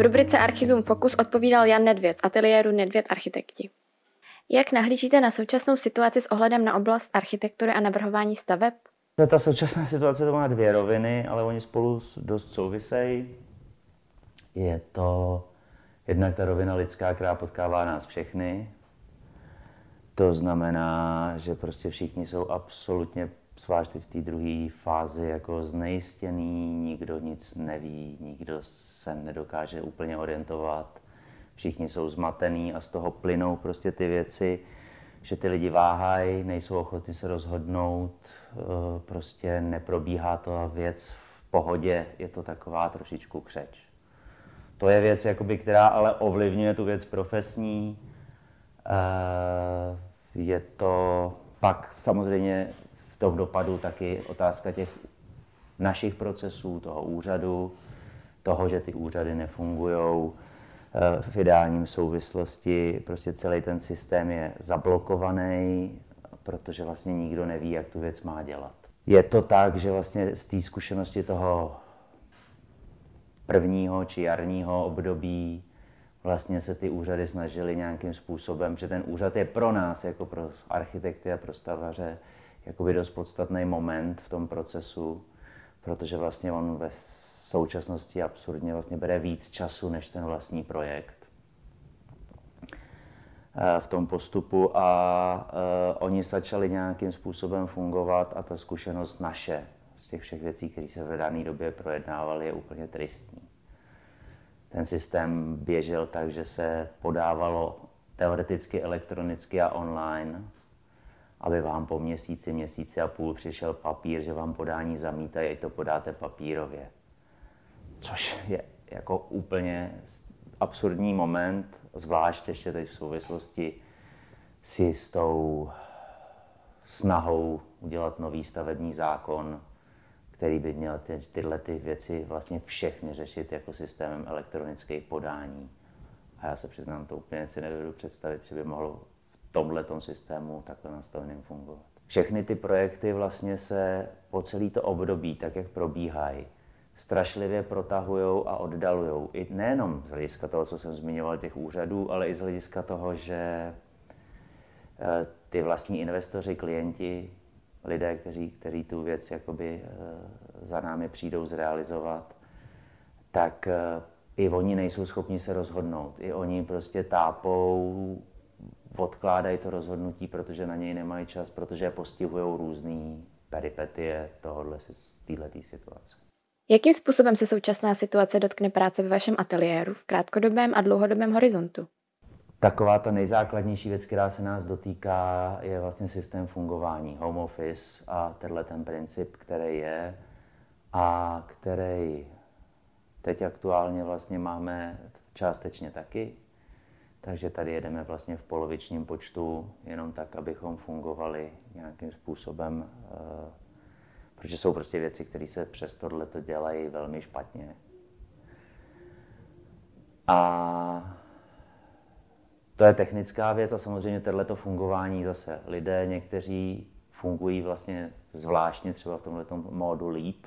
V rubrice Archizum Focus odpovídal Jan Nedvěd z ateliéru Nedvěd Architekti. Jak nahlížíte na současnou situaci s ohledem na oblast architektury a navrhování staveb? Ta současná situace to má dvě roviny, ale oni spolu dost souvisejí. Je to jednak ta rovina lidská, která potkává nás všechny. To znamená, že prostě všichni jsou absolutně, zvlášť teď v té druhé fázi, jako znejistěný, nikdo nic neví, nikdo se nedokáže úplně orientovat. Všichni jsou zmatený a z toho plynou prostě ty věci, že ty lidi váhají, nejsou ochotni se rozhodnout, eh, prostě neprobíhá to věc v pohodě, je to taková trošičku křeč. To je věc, jakoby, která ale ovlivňuje tu věc profesní. Eh, je to pak samozřejmě v tom dopadu taky otázka těch našich procesů, toho úřadu, toho, že ty úřady nefungují eh, v ideálním souvislosti. Prostě celý ten systém je zablokovaný, protože vlastně nikdo neví, jak tu věc má dělat. Je to tak, že vlastně z té zkušenosti toho prvního či jarního období vlastně se ty úřady snažily nějakým způsobem, že ten úřad je pro nás, jako pro architekty a pro stavaře, jakoby dost podstatný moment v tom procesu, protože vlastně on ve současnosti absurdně vlastně bere víc času než ten vlastní projekt eh, v tom postupu a uh, oni začali nějakým způsobem fungovat a ta zkušenost naše z těch všech věcí, které se v dané době projednávaly, je úplně tristní. Ten systém běžel tak, že se podávalo teoreticky elektronicky a online, aby vám po měsíci, měsíci a půl přišel papír, že vám podání zamítají, to podáte papírově. Což je jako úplně absurdní moment, zvlášť ještě teď v souvislosti s tou snahou udělat nový stavební zákon, který by měl ty, tyhle ty věci vlastně všechny řešit jako systémem elektronických podání. A já se přiznám, to úplně si nedovedu představit, že by mohlo tomhle systému takhle nastaveným fungovat. Všechny ty projekty vlastně se po celý to období, tak jak probíhají, strašlivě protahují a oddalují. I nejenom z hlediska toho, co jsem zmiňoval, těch úřadů, ale i z hlediska toho, že eh, ty vlastní investoři, klienti lidé, kteří, kteří tu věc jakoby eh, za námi přijdou zrealizovat, tak eh, i oni nejsou schopni se rozhodnout. I oni prostě tápou, odkládají to rozhodnutí, protože na něj nemají čas, protože je postihují různé peripetie tohohle, této situace. Jakým způsobem se současná situace dotkne práce ve vašem ateliéru v krátkodobém a dlouhodobém horizontu? Taková ta nejzákladnější věc, která se nás dotýká, je vlastně systém fungování, home office a tenhle ten princip, který je a který teď aktuálně vlastně máme částečně taky. Takže tady jedeme vlastně v polovičním počtu, jenom tak, abychom fungovali nějakým způsobem, eh, protože jsou prostě věci, které se přes tohle dělají velmi špatně. A to je technická věc a samozřejmě tohleto fungování zase. Lidé někteří fungují vlastně zvláštně třeba v tomhle módu líp,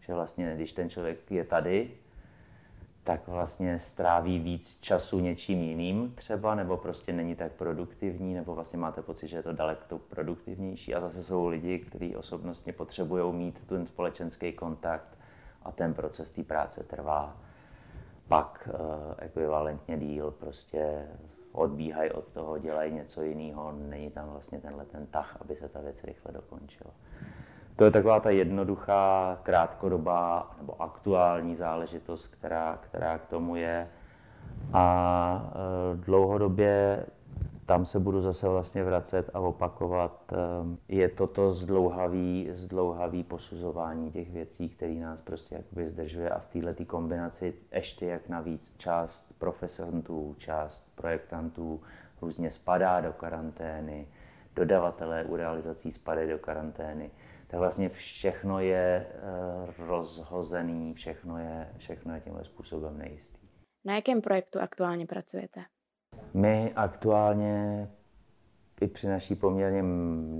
že vlastně když ten člověk je tady, tak vlastně stráví víc času něčím jiným třeba, nebo prostě není tak produktivní, nebo vlastně máte pocit, že je to daleko produktivnější. A zase jsou lidi, kteří osobnostně potřebují mít ten společenský kontakt a ten proces té práce trvá pak uh, ekvivalentně díl, prostě odbíhají od toho, dělají něco jiného, není tam vlastně tenhle ten tah, aby se ta věc rychle dokončila. To je taková ta jednoduchá, krátkodobá nebo aktuální záležitost, která, která k tomu je. A e, dlouhodobě tam se budu zase vlastně vracet a opakovat. Ehm, je toto zdlouhavý, zdlouhavý posuzování těch věcí, který nás prostě jakoby zdržuje a v této kombinaci ještě jak navíc část profesantů, část projektantů různě spadá do karantény, dodavatelé u realizací spadají do karantény, tak vlastně všechno je eh, rozhozený, všechno je, všechno je tímhle způsobem nejistý. Na jakém projektu aktuálně pracujete? My aktuálně i při naší poměrně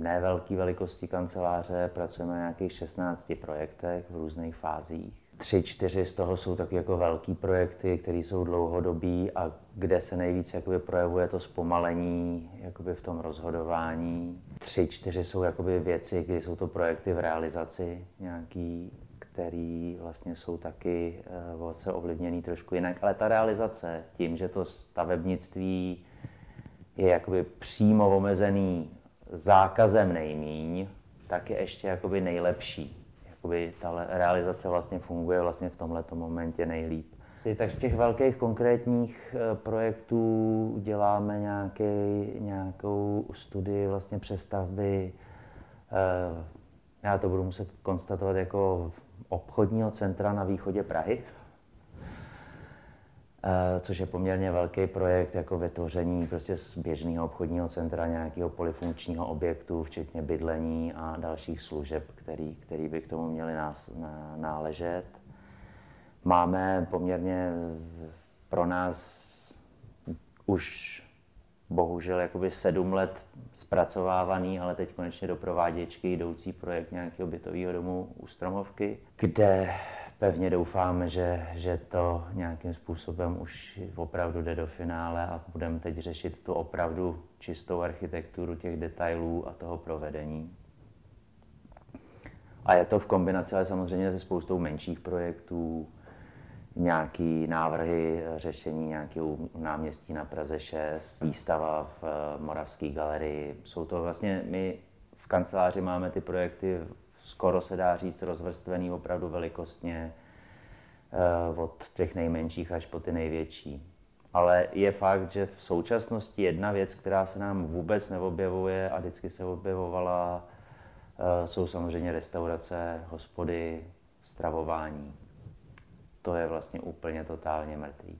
nevelké velikosti kanceláře pracujeme na nějakých 16 projektech v různých fázích. Tři, čtyři z toho jsou taky jako velký projekty, které jsou dlouhodobí a kde se nejvíc jakoby projevuje to zpomalení jakoby v tom rozhodování. Tři, čtyři jsou jakoby věci, kdy jsou to projekty v realizaci nějaký, který vlastně jsou taky uh, se ovlivněný trošku jinak. Ale ta realizace, tím, že to stavebnictví je jakoby přímo omezený zákazem nejmíň, tak je ještě jakoby nejlepší jakoby ta realizace vlastně funguje vlastně v tomhle momentě nejlíp. Tak z těch velkých konkrétních eh, projektů děláme nějaký, nějakou studii vlastně přestavby, eh, já to budu muset konstatovat jako obchodního centra na východě Prahy, což je poměrně velký projekt jako vytvoření prostě z běžného obchodního centra nějakého polifunkčního objektu, včetně bydlení a dalších služeb, který, který by k tomu měly nás, náležet. Máme poměrně pro nás už bohužel jakoby sedm let zpracovávaný, ale teď konečně do prováděčky jdoucí projekt nějakého bytového domu u Stromovky, kde pevně doufáme, že, že to nějakým způsobem už opravdu jde do finále a budeme teď řešit tu opravdu čistou architekturu těch detailů a toho provedení. A je to v kombinaci ale samozřejmě se spoustou menších projektů, nějaký návrhy řešení nějakého náměstí na Praze 6, výstava v eh, Moravské galerii. Jsou to vlastně, my v kanceláři máme ty projekty skoro se dá říct rozvrstvený opravdu velikostně eh, od těch nejmenších až po ty největší. Ale je fakt, že v současnosti jedna věc, která se nám vůbec neobjevuje a vždycky se objevovala, eh, jsou samozřejmě restaurace, hospody, stravování. To je vlastně úplně totálně mrtvý.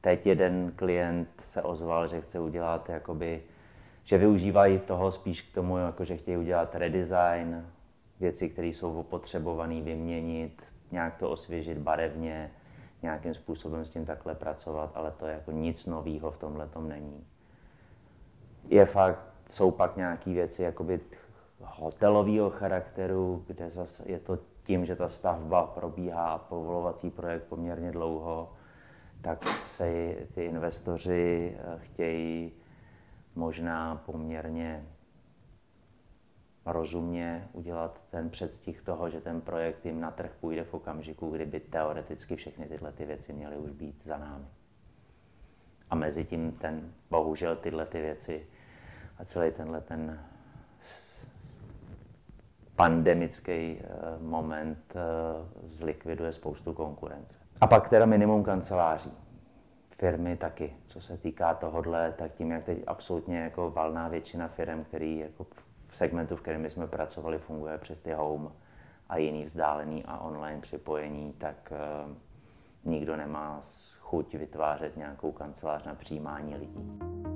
Teď jeden klient se ozval, že chce udělat jakoby, že využívají toho spíš k tomu, jako že chtějí udělat redesign, věci, které jsou opotřebované vyměnit, nějak to osvěžit barevně, nějakým způsobem s tím takhle pracovat, ale to je jako nic nového v tomhle tom není. Je fakt, jsou pak nějaké věci jakoby hotelového charakteru, kde zase je to tím, že ta stavba probíhá povolovací projekt poměrně dlouho, tak se ty investoři eh, chtějí možná poměrně rozumně udělat ten předstih toho, že ten projekt jim na trh půjde v okamžiku, kdyby teoreticky všechny tyhle ty věci měly už být za námi. A mezi tím ten, bohužel tyhle ty věci a celý tenhle ten pandemický eh, moment eh, zlikviduje spoustu konkurence. A pak teda minimum kanceláří. Firmy taky. Co se týká tohohle, tak tím, jak teď absolutně jako valná většina firm, který jako v segmentu, v kterém jsme pracovali, funguje přes ty home a jiný vzdálený a online připojení, tak uh, nikdo nemá chuť vytvářet nějakou kancelář na přijímání lidí.